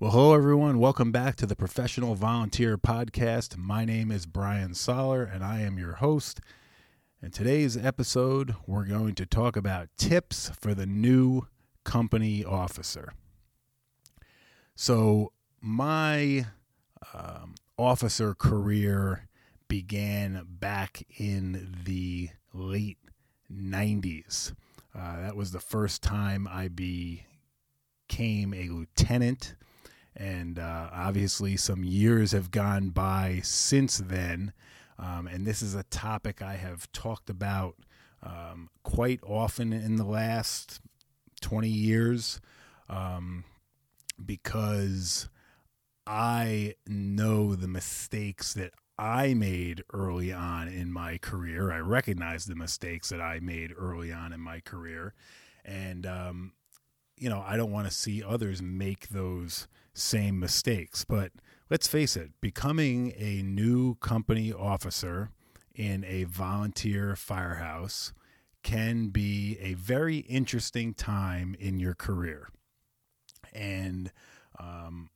Well, hello, everyone. Welcome back to the Professional Volunteer Podcast. My name is Brian Soller, and I am your host. In today's episode, we're going to talk about tips for the new company officer. So, my um, officer career began back in the late 90s. Uh, that was the first time I became a lieutenant and uh, obviously, some years have gone by since then. Um, and this is a topic I have talked about um, quite often in the last 20 years um, because I know the mistakes that I made early on in my career. I recognize the mistakes that I made early on in my career. And, um, you know, I don't want to see others make those same mistakes. But let's face it, becoming a new company officer in a volunteer firehouse can be a very interesting time in your career. And um,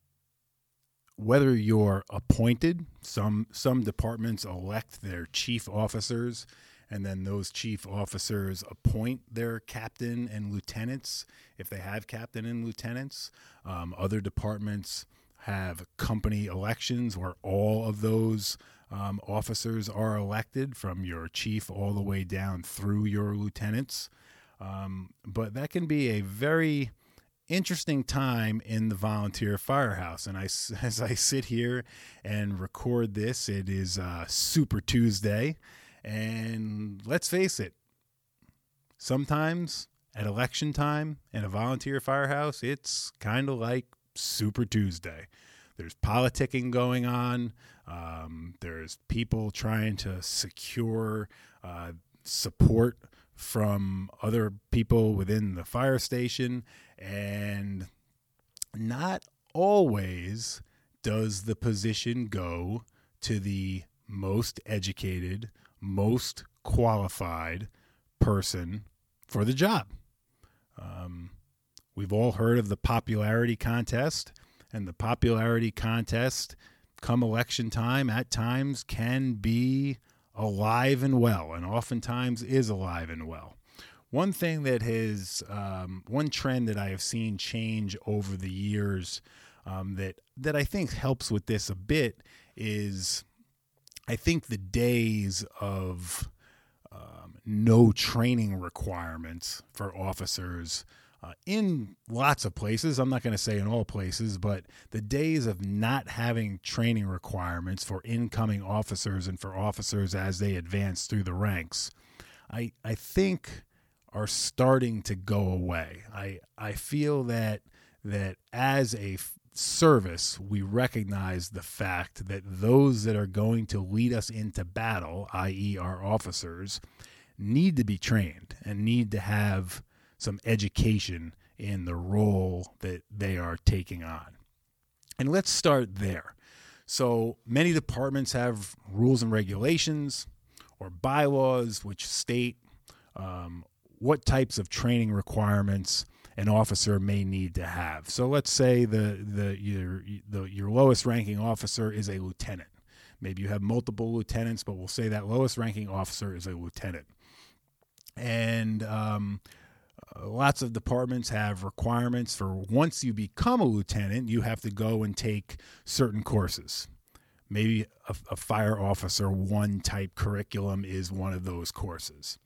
whether you're appointed, some some departments elect their chief officers and then those chief officers appoint their captain and lieutenants if they have captain and lieutenants. Um, other departments have company elections where all of those um, officers are elected from your chief all the way down through your lieutenants. Um, but that can be a very interesting time in the volunteer firehouse. And I, as I sit here and record this, it is uh, Super Tuesday. And let's face it, sometimes at election time in a volunteer firehouse, it's kind of like Super Tuesday. There's politicking going on. Um, there's people trying to secure uh, support from other people within the fire station. And not always does the position go to the most educated, most qualified person for the job. Um, we've all heard of the popularity contest, and the popularity contest, come election time, at times can be alive and well, and oftentimes is alive and well. One thing that has, um, one trend that I have seen change over the years um, that that I think helps with this a bit is I think the days of um, no training requirements for officers uh, in lots of places, I'm not going to say in all places, but the days of not having training requirements for incoming officers and for officers as they advance through the ranks, I, I think are starting to go away. I, I feel that that as a service, we recognize the fact that those that are going to lead us into battle, i.e., our officers, need to be trained and need to have some education in the role that they are taking on. And let's start there. So many departments have rules and regulations or bylaws which state um, what types of training requirements an officer may need to have. So let's say the the your the, your lowest ranking officer is a lieutenant. Maybe you have multiple lieutenants, but we'll say that lowest ranking officer is a lieutenant. And um, lots of departments have requirements for once you become a lieutenant, you have to go and take certain courses. Maybe a, a fire officer one type curriculum is one of those courses.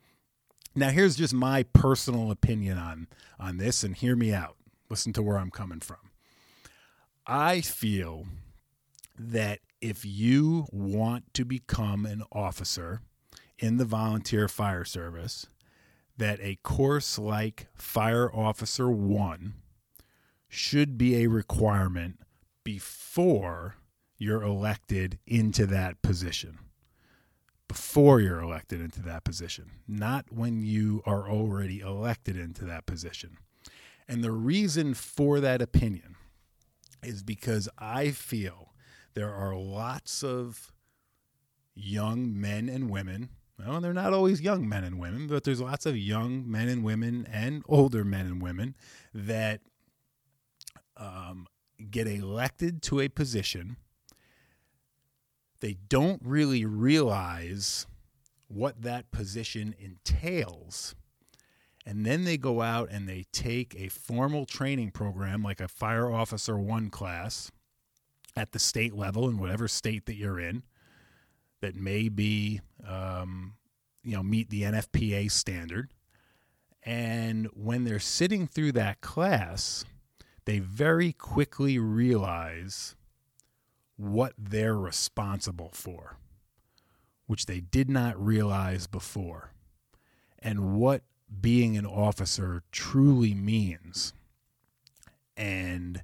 Now, here's just my personal opinion on on this, and hear me out. Listen to where I'm coming from. I feel that if you want to become an officer in the volunteer fire service, that a course like Fire Officer 1 should be a requirement before you're elected into that position before you're elected into that position, not when you are already elected into that position. And the reason for that opinion is because I feel there are lots of young men and women. Well, they're not always young men and women, but there's lots of young men and women and older men and women that um, get elected to a position. They don't really realize what that position entails. And then they go out and they take a formal training program like a fire officer one class at the state level in whatever state that you're in that may be, um, you know, meet the NFPA standard. And when they're sitting through that class, they very quickly realize what they're responsible for, which they did not realize before, and what being an officer truly means. And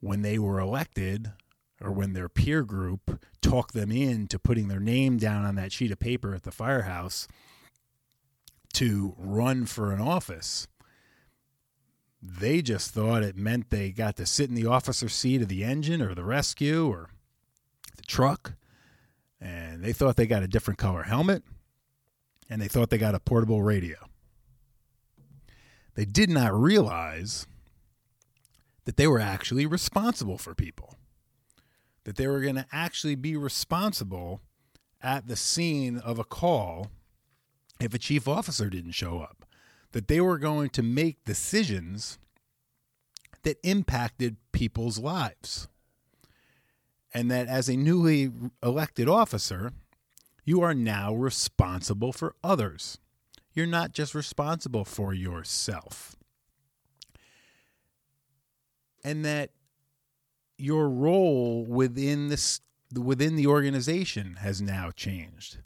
when they were elected, or when their peer group talked them into putting their name down on that sheet of paper at the firehouse to run for an office, they just thought it meant they got to sit in the officer seat of the engine or the rescue or the truck. And they thought they got a different color helmet. And they thought they got a portable radio. They did not realize that they were actually responsible for people, that they were going to actually be responsible at the scene of a call if a chief officer didn't show up that they were going to make decisions that impacted people's lives. And that as a newly elected officer, you are now responsible for others. You're not just responsible for yourself. And that your role within this within the organization has now changed.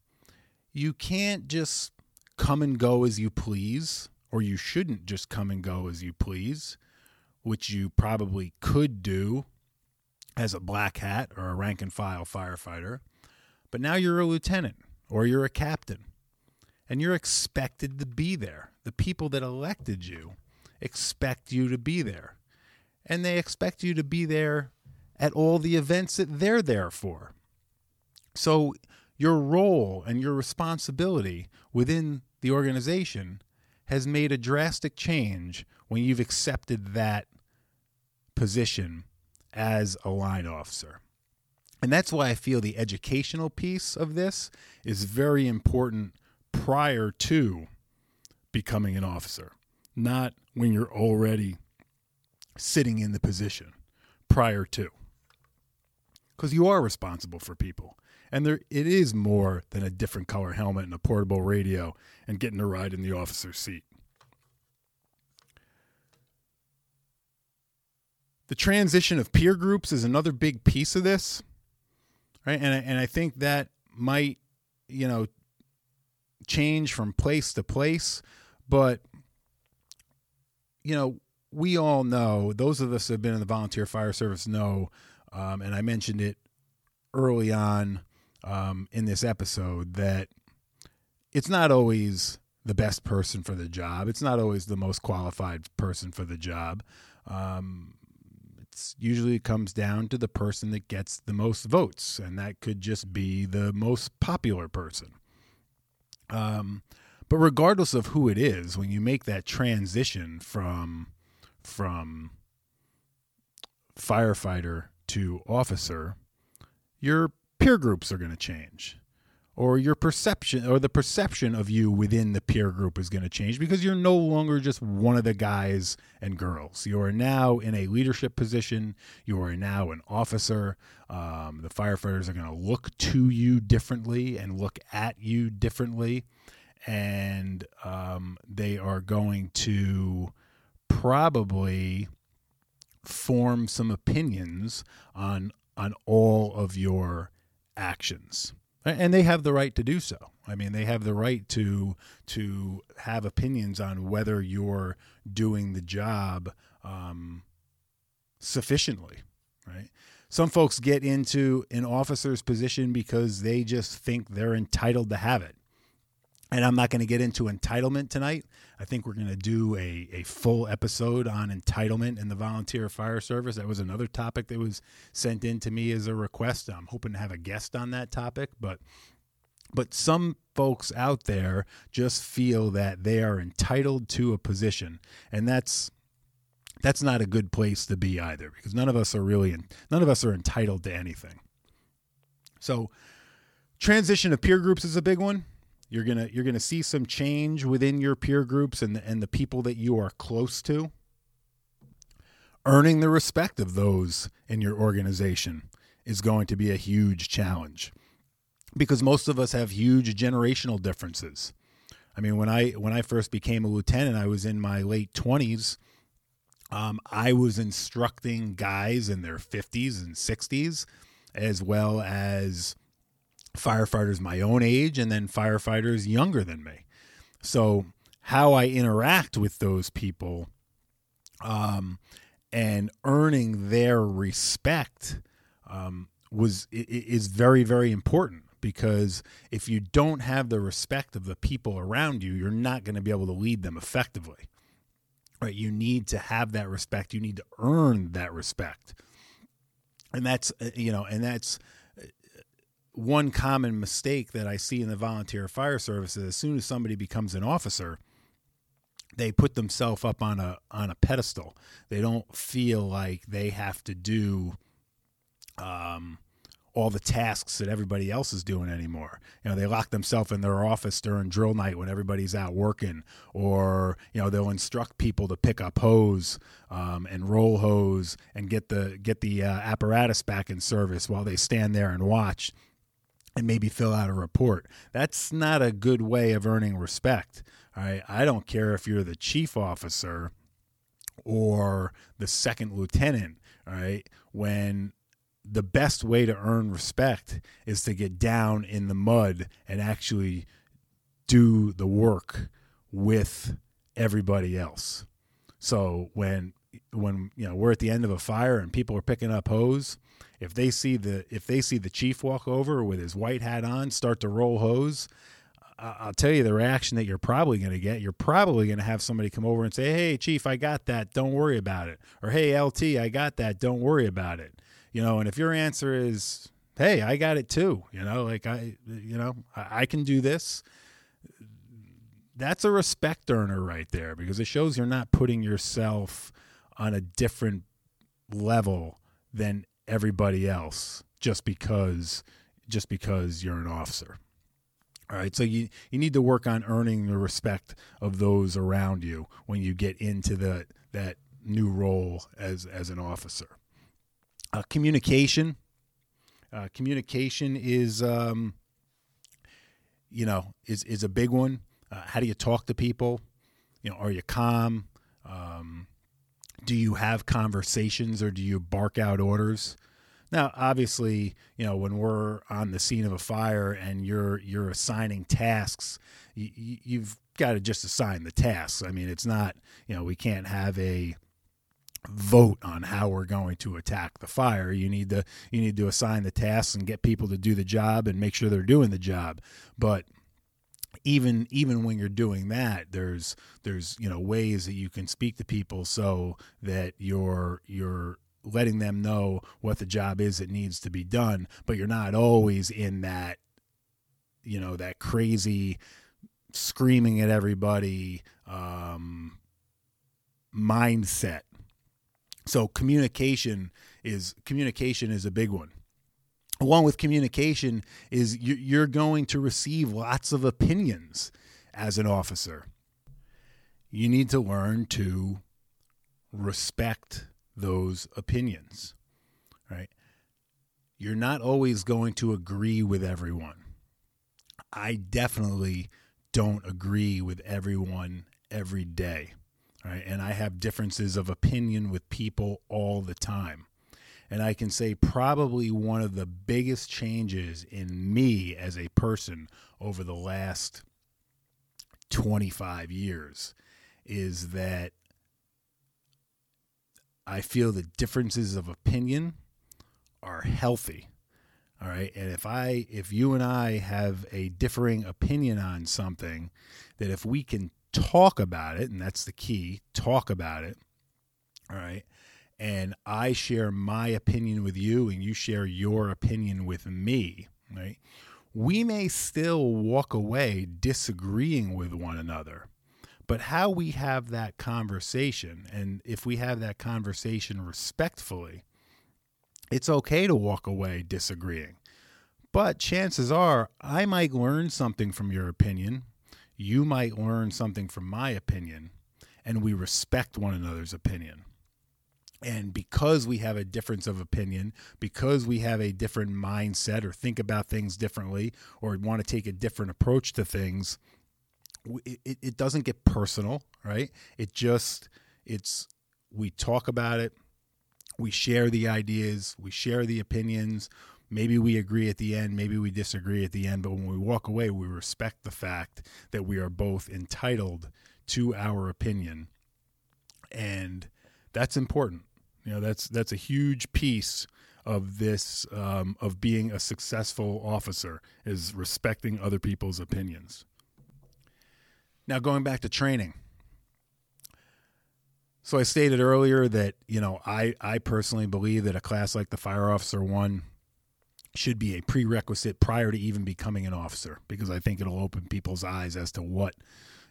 You can't just come and go as you please or you shouldn't just come and go as you please, which you probably could do as a black hat or a rank and file firefighter. But now you're a lieutenant or you're a captain and you're expected to be there. The people that elected you expect you to be there. And they expect you to be there at all the events that they're there for. So, your role and your responsibility within the organization has made a drastic change when you've accepted that position as a line officer. And that's why I feel the educational piece of this is very important prior to becoming an officer, not when you're already sitting in the position prior to. Because you are responsible for people. And there it is more than a different color helmet and a portable radio and getting a ride in the officer's seat. The transition of peer groups is another big piece of this. Right? And I, and I think that might, you know, change from place to place, but you know, we all know, those of us who have been in the volunteer fire service know, um, and I mentioned it early on um, in this episode that it's not always the best person for the job. It's not always the most qualified person for the job. Um, it's usually comes down to the person that gets the most votes, and that could just be the most popular person. Um, but regardless of who it is, when you make that transition from from firefighter to officer, you're peer groups are going to change or your perception or the perception of you within the peer group is going to change because you're no longer just one of the guys and girls. You are now in a leadership position. You are now an officer. Um, the firefighters are going to look to you differently and look at you differently. And um, they are going to probably form some opinions on on all of your actions and they have the right to do so. I mean, they have the right to to have opinions on whether you're doing the job um, sufficiently, right? Some folks get into an officer's position because they just think they're entitled to have it and I'm not going to get into entitlement tonight. I think we're going to do a, a full episode on entitlement in the volunteer fire service. That was another topic that was sent in to me as a request. I'm hoping to have a guest on that topic, but but some folks out there just feel that they are entitled to a position, and that's that's not a good place to be either because none of us are really none of us are entitled to anything. So transition of peer groups is a big one. You're gonna you're gonna see some change within your peer groups and the, and the people that you are close to. Earning the respect of those in your organization is going to be a huge challenge because most of us have huge generational differences. I mean, when I when I first became a lieutenant, I was in my late twenties. Um, I was instructing guys in their fifties and sixties, as well as firefighters my own age and then firefighters younger than me. So how I interact with those people um, and earning their respect um, was is very very important because if you don't have the respect of the people around you, you're not going to be able to lead them effectively. Right? You need to have that respect. You need to earn that respect. And that's uh, you know, and that's one common mistake that I see in the volunteer fire services. As soon as somebody becomes an officer, they put themselves up on a on a pedestal. They don't feel like they have to do um, all the tasks that everybody else is doing anymore. You know, they lock themselves in their office during drill night when everybody's out working, or you know, they'll instruct people to pick up hose um, and roll hose and get the get the uh, apparatus back in service while they stand there and watch and maybe fill out a report. That's not a good way of earning respect. All right, I don't care if you're the chief officer or the second lieutenant. All right, when the best way to earn respect is to get down in the mud and actually do the work with everybody else. So when when you know we're at the end of a fire and people are picking up hose, if they see the if they see the chief walk over with his white hat on, start to roll hose, I'll tell you the reaction that you're probably going to get. You're probably going to have somebody come over and say, "Hey, chief, I got that. Don't worry about it." Or, "Hey, LT, I got that. Don't worry about it." you know and if your answer is hey i got it too you know like i you know i, I can do this that's a respect earner right there because it shows you're not putting yourself on a different level than everybody else just because just because you're an officer all right so you you need to work on earning the respect of those around you when you get into the that new role as as an officer uh, communication. Uh, communication is, um, you know, is is a big one. Uh, how do you talk to people? You know, are you calm? Um, do you have conversations or do you bark out orders? Now, obviously, you know when we're on the scene of a fire and you're you're assigning tasks, you, you've got to just assign the tasks. I mean, it's not you know we can't have a vote on how we're going to attack the fire. You need to you need to assign the tasks and get people to do the job and make sure they're doing the job. But even even when you're doing that, there's there's you know ways that you can speak to people so that you're you're letting them know what the job is that needs to be done, but you're not always in that you know that crazy screaming at everybody um, mindset so communication is communication is a big one. Along with communication is you're going to receive lots of opinions as an officer. You need to learn to respect those opinions, right? You're not always going to agree with everyone. I definitely don't agree with everyone every day right? And I have differences of opinion with people all the time. And I can say probably one of the biggest changes in me as a person over the last 25 years is that I feel the differences of opinion are healthy. All right. And if I, if you and I have a differing opinion on something, that if we can talk about it, and that's the key talk about it. All right. And I share my opinion with you, and you share your opinion with me. Right. We may still walk away disagreeing with one another, But how we have that conversation, and if we have that conversation respectfully, it's okay to walk away disagreeing. But chances are, I might learn something from your opinion. You might learn something from my opinion, and we respect one another's opinion. And because we have a difference of opinion, because we have a different mindset or think about things differently or want to take a different approach to things, it, it doesn't get personal, right? It just, it's, we talk about it, we share the ideas, we share the opinions. Maybe we agree at the end, maybe we disagree at the end, but when we walk away, we respect the fact that we are both entitled to our opinion. And that's important you know, that's that's a huge piece of this um, of being a successful officer is respecting other people's opinions. Now, going back to training. So I stated earlier that you know I I personally believe that a class like the Fire Officer One should be a prerequisite prior to even becoming an officer because I think it'll open people's eyes as to what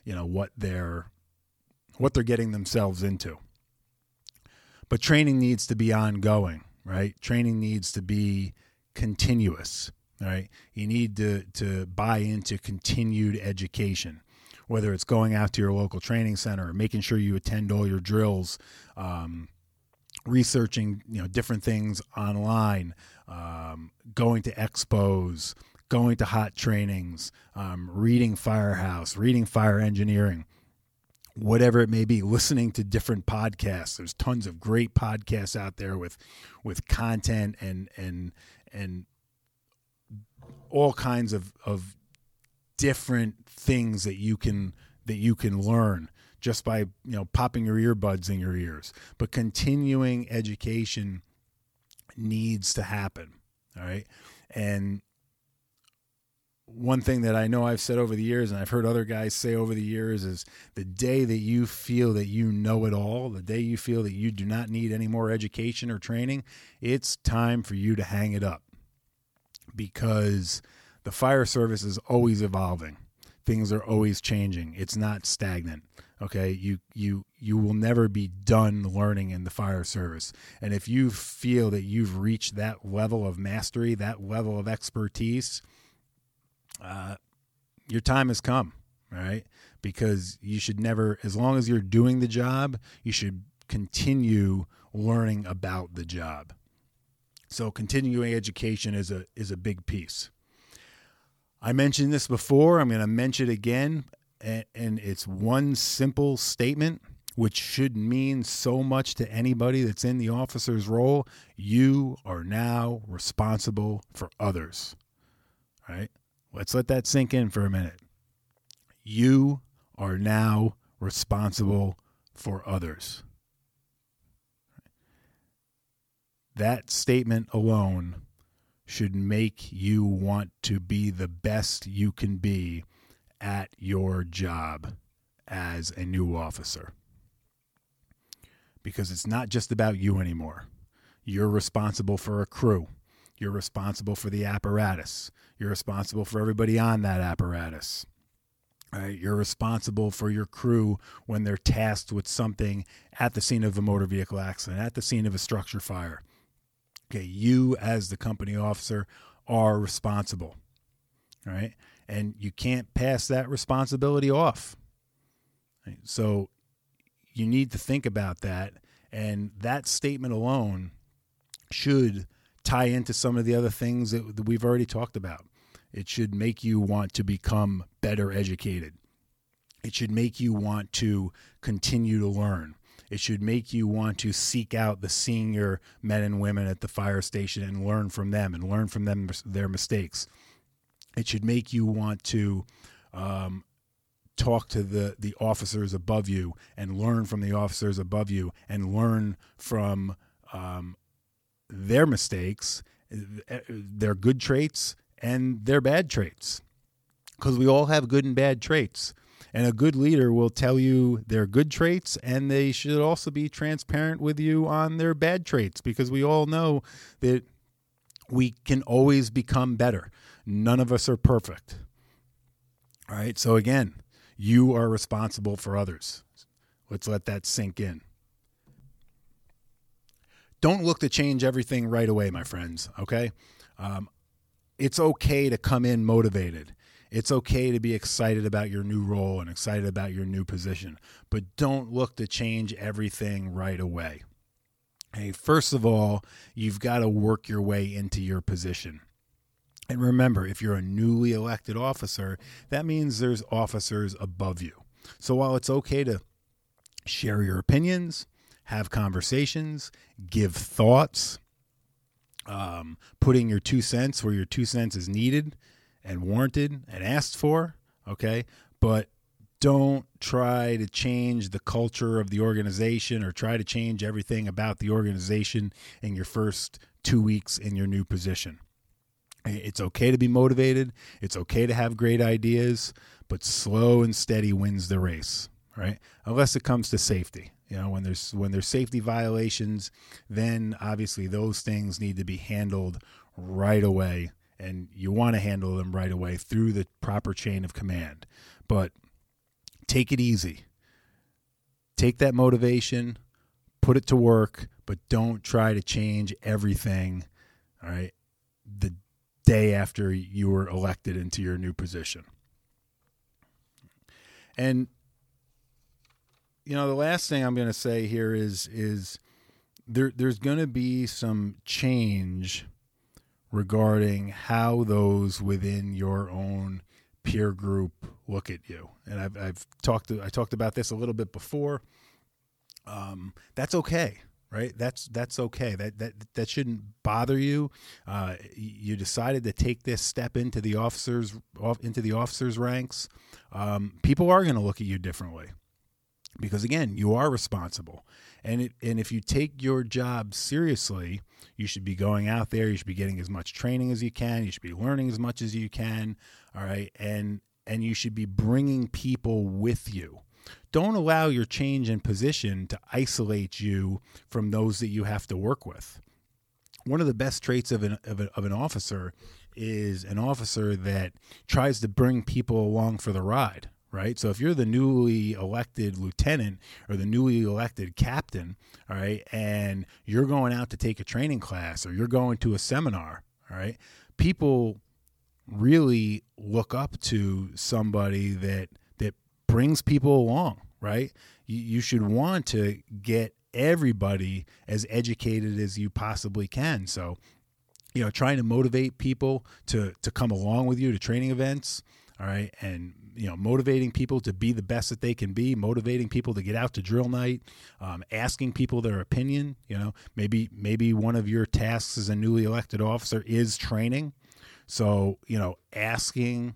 you know what they're what they're getting themselves into. But training needs to be ongoing, right? Training needs to be continuous, right? You need to, to buy into continued education, whether it's going out to your local training center, making sure you attend all your drills, um, researching you know different things online, um, going to expos, going to hot trainings, um, reading Firehouse, reading fire engineering whatever it may be listening to different podcasts. There's tons of great podcasts out there with with content and and and all kinds of of different things that you can that you can learn just by you know popping your earbuds in your ears. But continuing education needs to happen all right? And one thing that I know I've said over the years, and I've heard other guys say over the years, is the day that you feel that you know it all, the day you feel that you do not need any more education or training, it's time for you to hang it up because the fire service is always evolving. Things are always changing. It's not stagnant. Okay, you you you will never be done learning in the fire service. And if you feel that you've reached that level of mastery, that level of expertise, uh, your time has come, right? Because you should never, as long as you're doing the job, you should continue learning about the job. So continuing education is a is a big piece. I mentioned this before. I'm going to mention it again, and, and it's one simple statement which should mean so much to anybody that's in the officer's role. You are now responsible for others. Right? Let's let that sink in for a minute. You are now responsible for others. That statement alone should make you want to be the best you can be at your job as a new officer. Because it's not just about you anymore. You're responsible for a crew. You're responsible for the apparatus. You're responsible for everybody on that apparatus. Right? You're responsible for your crew when they're tasked with something at the scene of a motor vehicle accident, at the scene of a structure fire. Okay, you as the company officer are responsible. Right? And you can't pass that responsibility off. Right? So you need to think about that. And that statement alone should tie into some of the other things that, we've already talked about. It should make you want to become better educated. It should make you want to continue to learn. It should make you want to seek out the senior men and women at the fire station and learn from them and learn from them their mistakes. It should make you want to um, talk to the, the officers above you and learn from the officers above you and learn from um, their mistakes, eh, their good traits, and their bad traits. Because we all have good and bad traits. And a good leader will tell you their good traits, and they should also be transparent with you on their bad traits because we all know that we can always become better. None of us are perfect. All right. So, again, You are responsible for others. Let's let that sink in. Don't look to change everything right away, my friends, okay? Um, it's okay to come in motivated. It's okay to be excited about your new role and excited about your new position, but don't look to change everything right away. Hey, first of all, you've got to work your way into your position. And remember, if you're a newly elected officer, that means there's officers above you. So while it's okay to share your opinions, have conversations, give thoughts, um, putting your two cents where your two cents is needed and warranted and asked for, okay? But don't try to change the culture of the organization or try to change everything about the organization in your first two weeks in your new position. It's okay to be motivated. It's okay to have great ideas, but slow and steady wins the race, right? Unless it comes to safety. You know, when there's when there's safety violations, then obviously those things need to be handled right away and you want to handle them right away through the proper chain of command. But take it easy. Take that motivation, put it to work, but don't try to change everything, all right? The day after you were elected into your new position. And you know, the last thing I'm going to say here is is there there's going to be some change regarding how those within your own peer group look at you. And I've, I've talked I talked about this a little bit before. Um, that's okay, right? That's that's okay. That that that shouldn't bother you. Uh, you decided to take this step into the officers off into the officers ranks. Um, people are going to look at you differently because again, you are responsible. And it, and if you take your job seriously, you should be going out there. You should be getting as much training as you can. You should be learning as much as you can. All right, and and you should be bringing people with you. Don't allow your change in position to isolate you from those that you have to work with. One of the best traits of an of, a, of an officer is an officer that tries to bring people along for the ride right? So if you're the newly elected lieutenant or the newly elected captain, all right, and you're going out to take a training class or you're going to a seminar, all right, people really look up to somebody that that brings people along, right? You, you should want to get everybody as educated as you possibly can. So, you know, trying to motivate people to to come along with you to training events, all right, and you know motivating people to be the best that they can be motivating people to get out to drill night um, asking people their opinion you know maybe maybe one of your tasks as a newly elected officer is training. So you know asking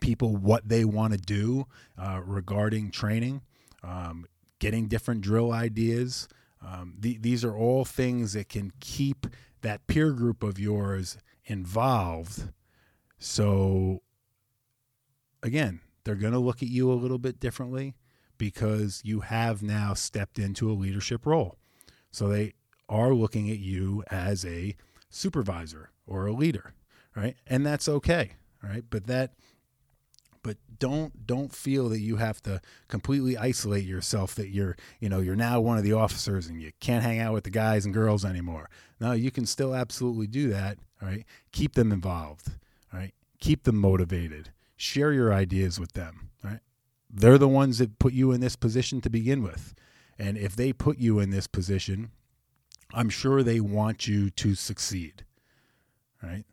people what they want to do uh, regarding training um, getting different drill ideas um, th- these are all things that can keep that peer group of yours involved. So again, they're going to look at you a little bit differently because you have now stepped into a leadership role. So they are looking at you as a supervisor or a leader, right? And that's okay, right? But that but don't don't feel that you have to completely isolate yourself that you're, you know, you're now one of the officers and you can't hang out with the guys and girls anymore. No, you can still absolutely do that, right? Keep them involved, right? Keep them motivated share your ideas with them. Right? They're the ones that put you in this position to begin with. And if they put you in this position, I'm sure they want you to succeed. Right?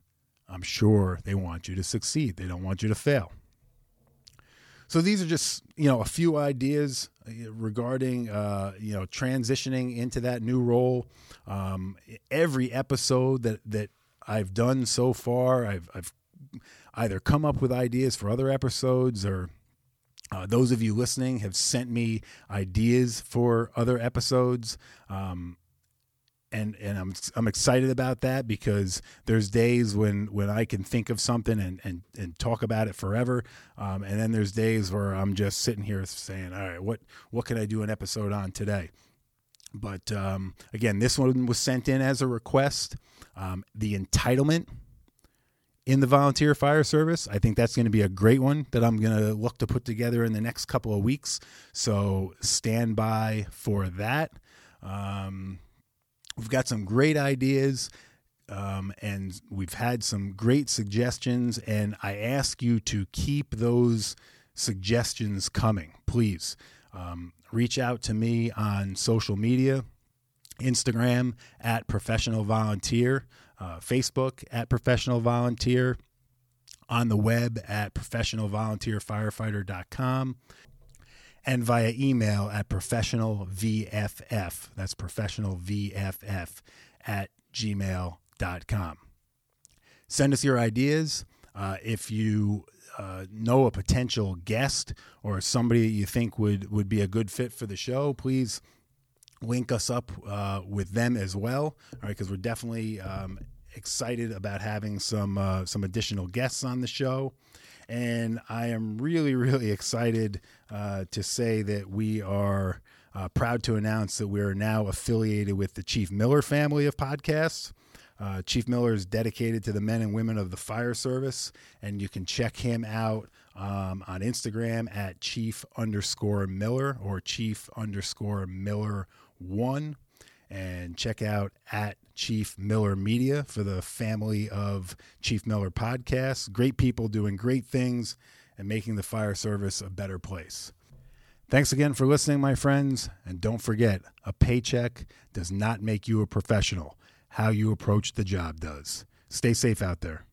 I'm sure they want you to succeed. They don't want you to fail. So these are just you know a few ideas uh, regarding uh, you know transitioning into that new role. Um, every episode that that I've done so far, I've I've either come up with ideas for other episodes or uh, those of you listening have sent me ideas for other episodes. Um, and and I'm I'm excited about that because there's days when when I can think of something and and, and talk about it forever, um, and then there's days where I'm just sitting here saying, all right, what what can I do an episode on today? But um, again, this one was sent in as a request. Um, the entitlement in the volunteer fire service. I think that's going to be a great one that I'm going to look to put together in the next couple of weeks. So stand by for that. Um, we've got some great ideas. Um, and we've had some great suggestions, and I ask you to keep those suggestions coming, please. Um, reach out to me on social media Instagram at professional volunteer, uh, Facebook at professional volunteer, on the web at professionalvolunteerfirefighter.com, and via email at professionalvff. That's professionalvff at gmail.com. Send us your ideas. Uh, if you uh, know a potential guest or somebody that you think would, would be a good fit for the show, please link us up uh, with them as well. All right, because we're definitely um, excited about having some uh, some additional guests on the show. And I am really, really excited uh, to say that we are uh, proud to announce that we are now affiliated with the Chief Miller family of podcasts. Uh, Chief Miller is dedicated to the men and women of the fire service, and you can check him out um, on Instagram at Chief underscore Miller or Chief underscore Miller one. And check out at Chief Miller Media for the family of Chief Miller podcasts. Great people doing great things and making the fire service a better place. Thanks again for listening, my friends. And don't forget, a paycheck does not make you a professional. How you approach the job does. Stay safe out there.